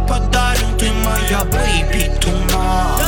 попадаем Ты моя baby tonight